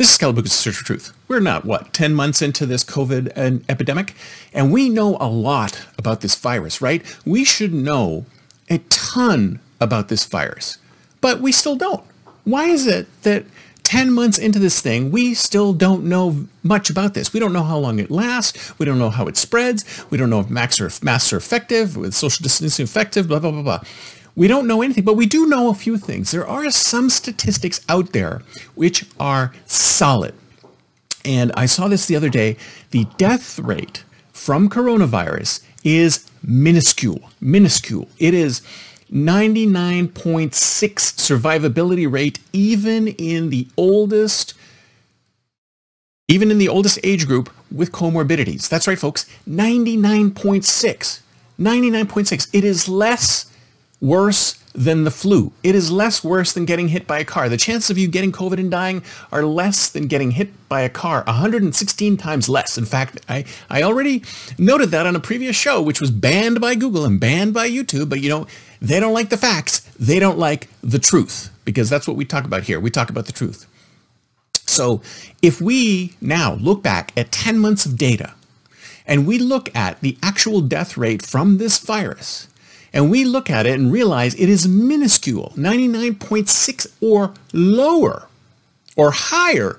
This is Calabuca's Search for Truth. We're not, what, 10 months into this COVID uh, epidemic? And we know a lot about this virus, right? We should know a ton about this virus, but we still don't. Why is it that 10 months into this thing, we still don't know much about this. We don't know how long it lasts. We don't know how it spreads. We don't know if masks are, masks are effective, with social distancing effective, blah, blah, blah, blah. We don't know anything, but we do know a few things. There are some statistics out there which are solid. And I saw this the other day. The death rate from coronavirus is minuscule, minuscule. It is 99.6 survivability rate even in the oldest even in the oldest age group with comorbidities. That's right folks, 99.6. 99.6. It is less worse than the flu. It is less worse than getting hit by a car. The chances of you getting COVID and dying are less than getting hit by a car, 116 times less. In fact, I, I already noted that on a previous show, which was banned by Google and banned by YouTube, but you know, they don't like the facts. They don't like the truth because that's what we talk about here. We talk about the truth. So if we now look back at 10 months of data and we look at the actual death rate from this virus, and we look at it and realize it is minuscule, 99.6 or lower or higher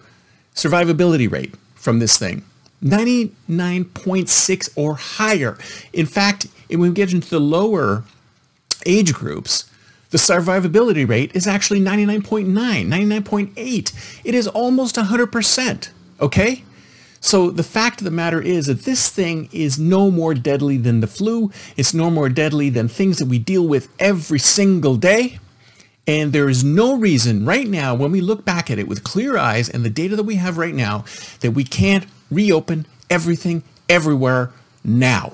survivability rate from this thing. 99.6 or higher. In fact, when we get into the lower age groups, the survivability rate is actually 99.9, 99.8. It is almost 100%, okay? So the fact of the matter is that this thing is no more deadly than the flu. It's no more deadly than things that we deal with every single day. And there is no reason right now, when we look back at it with clear eyes and the data that we have right now, that we can't reopen everything everywhere now.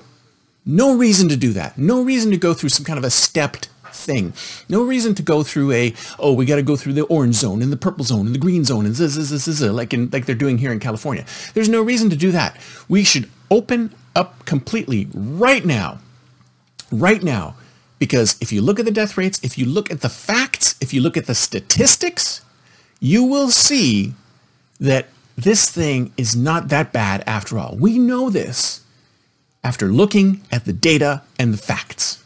No reason to do that. No reason to go through some kind of a stepped thing. No reason to go through a, oh, we got to go through the orange zone and the purple zone and the green zone and this, this, this, this, like, in, like they're doing here in California. There's no reason to do that. We should open up completely right now, right now, because if you look at the death rates, if you look at the facts, if you look at the statistics, you will see that this thing is not that bad after all. We know this after looking at the data and the facts.